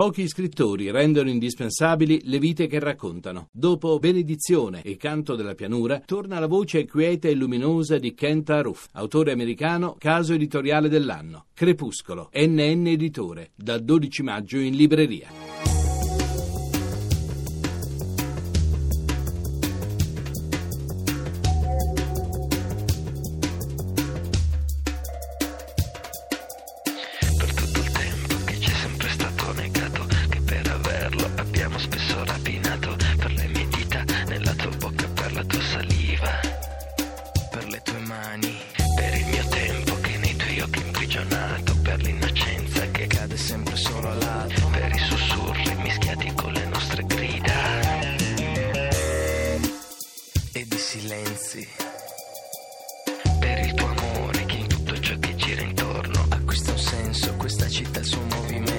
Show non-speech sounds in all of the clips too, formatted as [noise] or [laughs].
Pochi scrittori rendono indispensabili le vite che raccontano. Dopo Benedizione e Canto della pianura, torna la voce quieta e luminosa di Kent Aruf, autore americano, caso editoriale dell'anno. Crepuscolo, NN Editore, dal 12 maggio in libreria. e di silenzi. Per il tuo amore che in tutto ciò che gira intorno acquista un senso, questa città il suo movimento.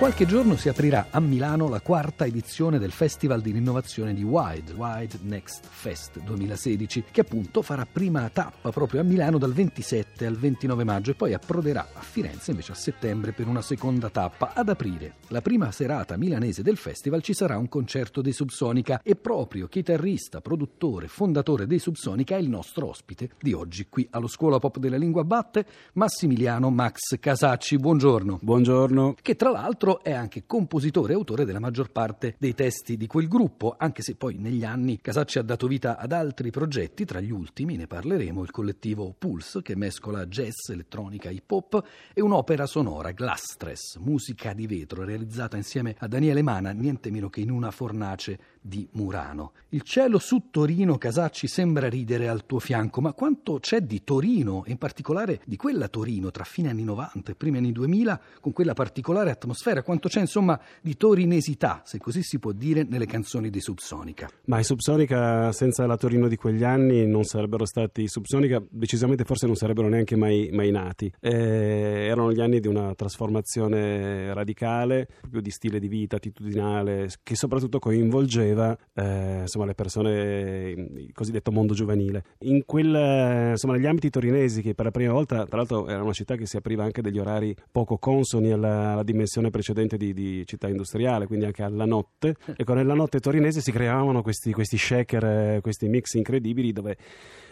Qualche giorno si aprirà a Milano la quarta edizione del Festival di Innovazione di Wide, Wide Next Fest 2016, che appunto farà prima tappa proprio a Milano dal 27 al 29 maggio e poi approderà a Firenze invece a settembre per una seconda tappa. Ad aprire la prima serata milanese del festival ci sarà un concerto dei Subsonica e proprio chitarrista, produttore, fondatore dei Subsonica è il nostro ospite di oggi qui allo Scuola Pop della Lingua Batte, Massimiliano Max Casacci. Buongiorno. Buongiorno. Che tra l'altro È anche compositore e autore della maggior parte dei testi di quel gruppo, anche se poi negli anni Casacci ha dato vita ad altri progetti, tra gli ultimi ne parleremo, il collettivo Pulse che mescola jazz, elettronica, hip hop e un'opera sonora, Glasstress, musica di vetro realizzata insieme a Daniele Mana, niente meno che in una fornace di Murano. Il cielo su Torino, Casacci, sembra ridere al tuo fianco, ma quanto c'è di Torino, e in particolare di quella Torino tra fine anni 90 e primi anni 2000, con quella particolare atmosfera, quanto c'è insomma di torinesità, se così si può dire, nelle canzoni di Subsonica? Ma i Subsonica senza la Torino di quegli anni non sarebbero stati Subsonica, decisamente forse non sarebbero neanche mai, mai nati. Eh, erano gli anni di una trasformazione radicale, proprio di stile di vita attitudinale, che soprattutto coinvolgeva coinvolgeva eh, insomma, le persone, il cosiddetto mondo giovanile. In quel, insomma, negli ambiti torinesi, che per la prima volta, tra l'altro, era una città che si apriva anche degli orari poco consoni alla, alla dimensione precedente di, di, città industriale, quindi anche alla notte. Ecco, nella notte torinese si creavano questi, questi shaker, questi mix incredibili dove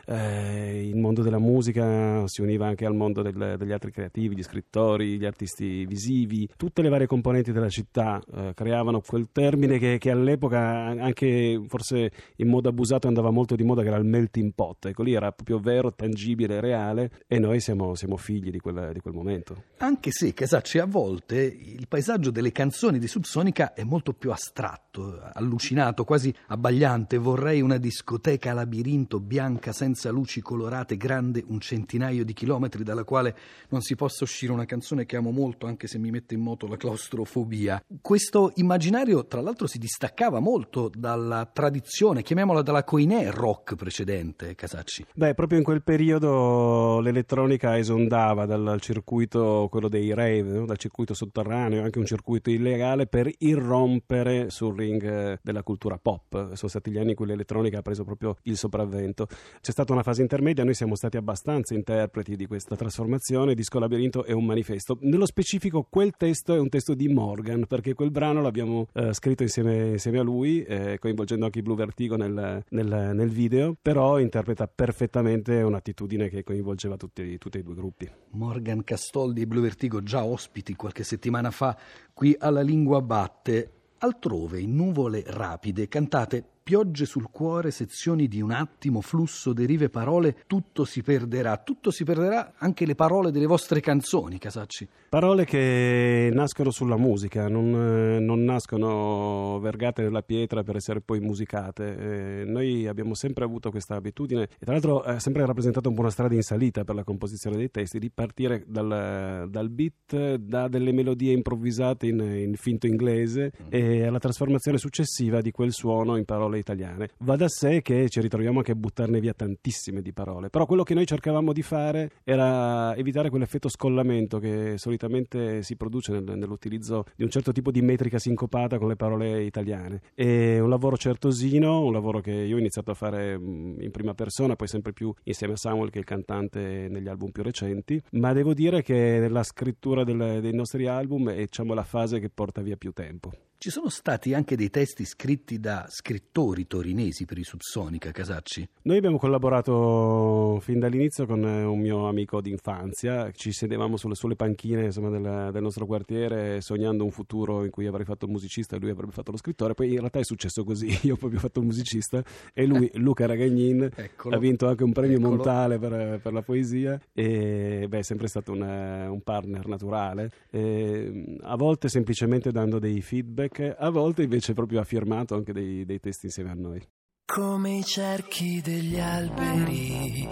eh, il mondo della musica si univa anche al mondo del, degli altri creativi, gli scrittori, gli artisti visivi, tutte le varie componenti della città eh, creavano quel termine che, che, all'epoca anche forse in modo abusato andava molto di moda che era il melting pot, ecco lì era proprio vero, tangibile, reale e noi siamo, siamo figli di quel, di quel momento. Anche se Casacci a volte il paesaggio delle canzoni di Subsonica è molto più astratto, allucinato, quasi abbagliante, vorrei una discoteca labirinto bianca senza senza luci colorate, grande un centinaio di chilometri, dalla quale non si possa uscire una canzone che amo molto, anche se mi mette in moto la claustrofobia. Questo immaginario, tra l'altro, si distaccava molto dalla tradizione, chiamiamola dalla coinè rock precedente, Casacci. Beh, proprio in quel periodo l'elettronica esondava dal circuito, quello dei rave, no? dal circuito sotterraneo, anche un circuito illegale, per irrompere sul ring della cultura pop. Sono stati gli anni in cui l'elettronica ha preso proprio il sopravvento. C'è stata una fase intermedia, noi siamo stati abbastanza interpreti di questa trasformazione. Disco Labirinto è un manifesto. Nello specifico, quel testo è un testo di Morgan, perché quel brano l'abbiamo eh, scritto insieme, insieme, a lui, eh, coinvolgendo anche i Blue Vertigo nel, nel, nel, video, però interpreta perfettamente un'attitudine che coinvolgeva tutti, tutti e due gruppi. Morgan Castoldi e Blue Vertigo, già ospiti qualche settimana fa qui alla Lingua Batte. Altrove, in nuvole rapide, cantate piogge sul cuore, sezioni di un attimo, flusso, derive, parole, tutto si perderà. Tutto si perderà anche le parole delle vostre canzoni, Casacci. Parole che nascono sulla musica, non, non nascono vergate nella pietra per essere poi musicate. Eh, noi abbiamo sempre avuto questa abitudine e tra l'altro ha sempre rappresentato un po' una strada in salita per la composizione dei testi, di partire dal, dal beat, da delle melodie improvvisate in, in finto inglese mm. e alla trasformazione successiva di quel suono in parole italiane. Va da sé che ci ritroviamo anche a buttarne via tantissime di parole, però quello che noi cercavamo di fare era evitare quell'effetto scollamento che solitamente si produce nel, nell'utilizzo di un certo tipo di metrica sincopata con le parole italiane. È un lavoro certosino, un lavoro che io ho iniziato a fare mm, in prima persona, poi sempre più insieme a Samuel che è il cantante negli album più recenti, ma devo dire che nella scrittura del, dei nostri album è diciamo, la fase che porta via più tempo. Ci sono stati anche dei testi scritti da scrittori torinesi per i Subsonica, Casacci? Noi abbiamo collaborato fin dall'inizio con eh, un mio amico d'infanzia, ci sedevamo sulle, sulle panchine insomma, del, del, nostro quartiere sognando un futuro in cui avrei fatto il musicista e lui avrebbe fatto lo scrittore, poi in realtà è successo così, [laughs] io poi ho fatto il musicista e lui, Luca Ragagnin, Eccolo. ha vinto anche un premio Eccolo. Montale per, per, la poesia e beh, è sempre stato un, un partner naturale, e, a volte semplicemente dando dei feedback feedback, a volte invece proprio ha firmato anche dei, dei testi insieme a noi. Come i cerchi degli alberi.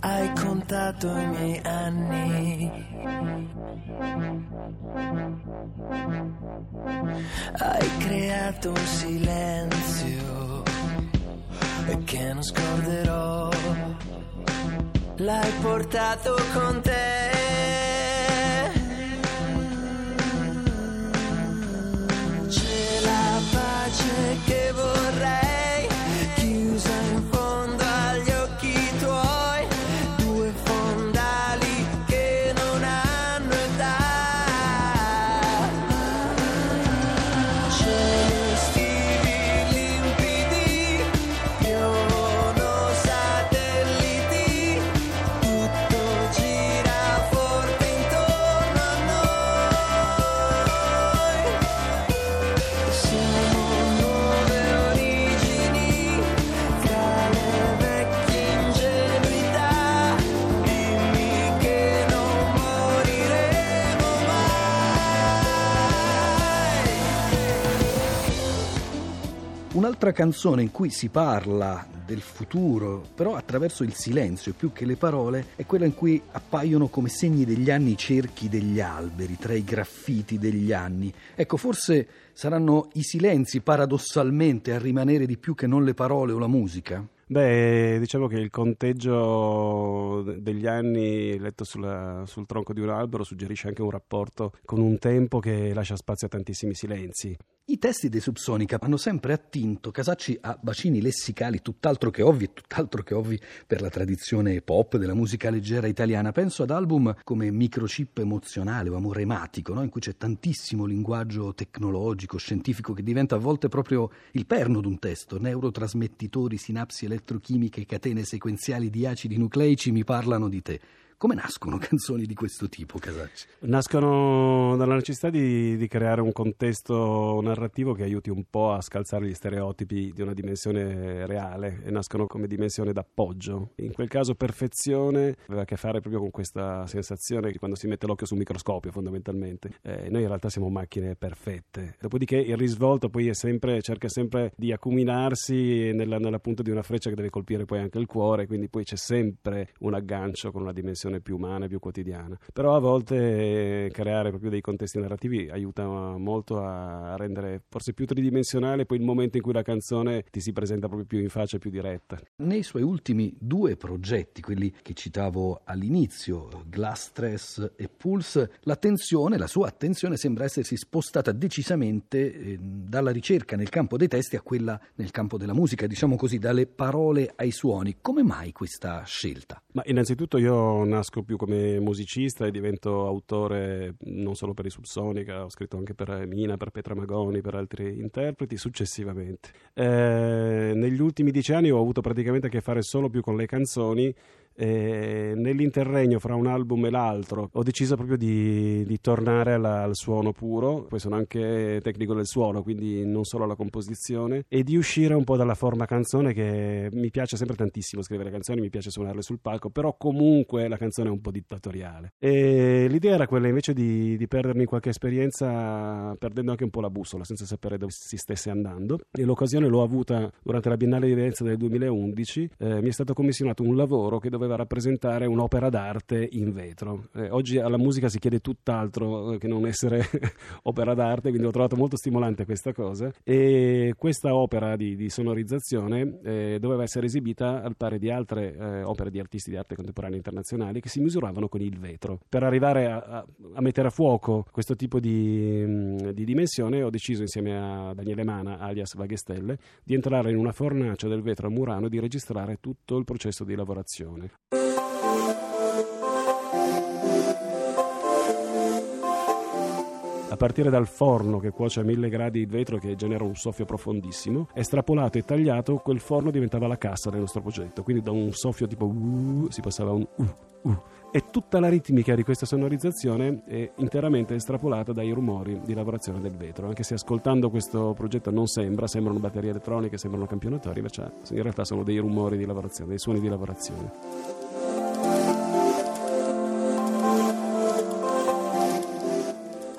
Hai contato i miei anni. Hai creato un silenzio che non scorderò. L'hai portato con te. Un'altra canzone in cui si parla del futuro, però attraverso il silenzio più che le parole, è quella in cui appaiono come segni degli anni i cerchi degli alberi, tra i graffiti degli anni. Ecco, forse saranno i silenzi paradossalmente a rimanere di più che non le parole o la musica? Beh, diciamo che il conteggio degli anni letto sulla, sul tronco di un albero suggerisce anche un rapporto con un tempo che lascia spazio a tantissimi silenzi. I testi dei Subsonica hanno sempre attinto Casacci a bacini lessicali tutt'altro che ovvi e tutt'altro che ovvi per la tradizione pop della musica leggera italiana. Penso ad album come Microchip emozionale o Amore ematico, no? in cui c'è tantissimo linguaggio tecnologico, scientifico che diventa a volte proprio il perno d'un testo. Neurotrasmettitori, sinapsi elettrochimiche, catene sequenziali di acidi nucleici mi parlano di te. Come nascono [laughs] canzoni di questo tipo, Casacci? Nascono dalla necessità di, di, creare un contesto narrativo che aiuti un po' a scalzare gli stereotipi di una dimensione reale e nascono come dimensione d'appoggio. In quel caso perfezione aveva a che fare proprio con questa sensazione che quando si mette l'occhio su un microscopio fondamentalmente. Eh, noi in realtà siamo macchine perfette. Dopodiché il risvolto poi sempre, cerca sempre di acuminarsi nella, nella punta di una freccia che deve colpire poi anche il cuore, quindi poi c'è sempre un aggancio con una dimensione narrazione più umana, più quotidiana. Però a volte creare proprio dei contesti narrativi aiuta molto a rendere forse più tridimensionale poi il momento in cui la canzone ti si presenta proprio più in faccia, più diretta. Nei suoi ultimi due progetti, quelli che citavo all'inizio, Glass Stress e Pulse, l'attenzione, la sua attenzione sembra essersi spostata decisamente eh, dalla ricerca nel campo dei testi a quella nel campo della musica, diciamo così, dalle parole ai suoni. Come mai questa scelta? Ma innanzitutto io nasco più come musicista e divento autore non solo per i Subsonica, ho scritto anche per Mina, per Petra Magoni, per altri interpreti successivamente. Eh, negli ultimi dieci anni ho avuto praticamente a che fare solo più con le canzoni E nell'interregno fra un album e l'altro ho deciso proprio di, di tornare alla, al suono puro, poi sono anche tecnico del suono, quindi non solo alla composizione, e di uscire un po' dalla forma canzone che mi piace sempre tantissimo scrivere canzoni, mi piace suonarle sul palco, però comunque la canzone è un po' dittatoriale. E l'idea era quella invece di, di perdermi qualche esperienza perdendo anche un po' la bussola, senza sapere dove si stesse andando. E l'occasione l'ho avuta durante la Biennale di Venezia del 2011, eh, mi è stato commissionato un lavoro che doveva rappresentare un'opera d'arte in vetro. Eh, oggi alla musica si chiede tutt'altro eh, che non essere [laughs] opera d'arte, quindi ho trovato molto stimolante questa cosa. E questa opera di, di sonorizzazione eh, doveva essere esibita al pari di altre eh, opere di artisti di arte contemporanea internazionali che si misuravano con il vetro. Per arrivare a, a, a mettere a fuoco questo tipo di, mm, di, dimensione ho deciso insieme a Daniele Mana, alias Vaghestelle, di entrare in una fornace del vetro a Murano e di registrare tutto il processo di lavorazione. you a partire dal forno che cuoce a mille gradi il vetro che genera un soffio profondissimo, estrapolato e tagliato, quel forno diventava la cassa del nostro progetto. Quindi da un soffio tipo uh, si passava a un uh, uh. E tutta la ritmica di questa sonorizzazione è interamente estrapolata dai rumori di lavorazione del vetro. Anche se ascoltando questo progetto non sembra, sembrano batterie elettroniche, sembrano campionatori, invece in realtà sono dei rumori di lavorazione, dei suoni di lavorazione.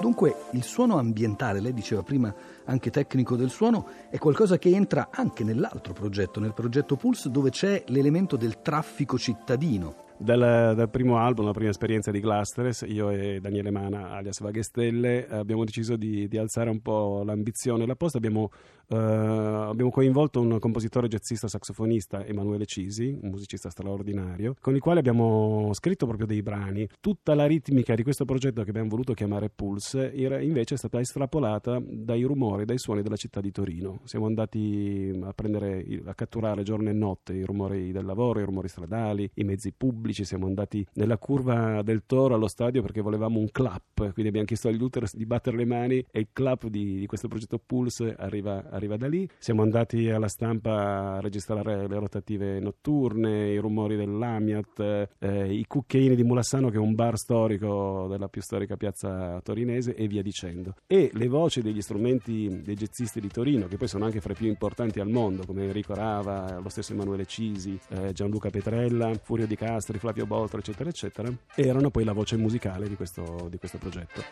Dunque il suono ambientale, lei diceva prima anche tecnico del suono, è qualcosa che entra anche nell'altro progetto, nel progetto Pulse, dove c'è l'elemento del traffico cittadino. Dal, dal, primo album, la prima esperienza di Clusters, io e Daniele Mana, alias Vaghestelle, abbiamo deciso di, di alzare un po' l'ambizione la posta. Abbiamo, uh, abbiamo, coinvolto un compositore jazzista saxofonista, Emanuele Cisi, un musicista straordinario, con il quale abbiamo scritto proprio dei brani. Tutta la ritmica di questo progetto che abbiamo voluto chiamare Pulse invece è stata estrapolata dai rumori, dai suoni della città di Torino. Siamo andati a, prendere, a catturare giorno e notte i rumori del lavoro, i rumori stradali, i mezzi pubblici pubblici, siamo andati nella curva del Toro allo stadio perché volevamo un clap, quindi abbiamo chiesto agli Luther di battere le mani e il clap di, di questo progetto Pulse arriva, arriva, da lì. Siamo andati alla stampa a registrare le rotative notturne, i rumori dell'Amiat, eh, i cucchiaini di Mulassano che è un bar storico della più storica piazza torinese e via dicendo. E le voci degli strumenti dei jazzisti di Torino, che poi sono anche fra i più importanti al mondo, come Enrico Rava, lo stesso Emanuele Cisi, eh, Gianluca Petrella, Furio Di Castri, Flavio Boltra, eccetera, eccetera, erano poi la voce musicale di questo, di questo progetto.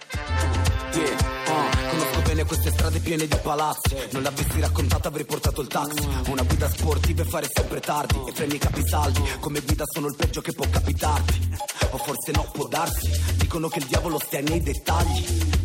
Yeah, uh, conosco bene queste strade piene di palazzi. Non l'avessi raccontata avrei portato il taxi. Una guida sportiva e fare sempre tardi. E freni i capisaldi. Come guida sono il peggio che può capitarti. O forse no, può darsi. Dicono che il diavolo stia nei dettagli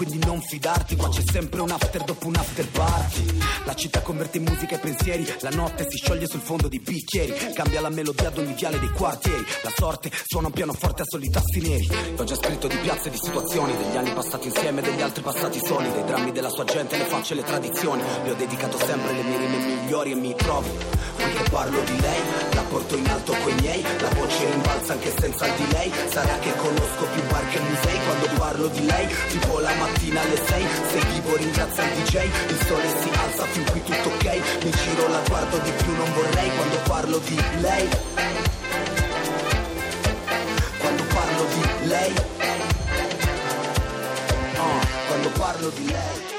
quindi non fidarti, qua c'è sempre un after dopo un after party. La città converte in musica e pensieri, la notte si scioglie sul fondo di bicchieri, cambia la melodia ad ogni viale dei quartieri, la sorte suona un pianoforte a soli tasti neri. Ho già scritto di piazze e di situazioni, degli anni passati insieme, degli altri passati soli, dei drammi della sua gente, le facce e le tradizioni. Le ho dedicato sempre le mie rime migliori e mi trovo che parlo di lei, porto in alto coi miei, la voce rimbalza anche senza il delay, sarà che conosco più bar che musei quando parlo di lei, tipo la mattina alle 6 Se vivo ringrazia il DJ Il sole si alza fin qui tutto ok. Mi giro la guardo di più non vorrei Quando parlo di lei. Quando parlo di lei. Uh, Quando parlo di lei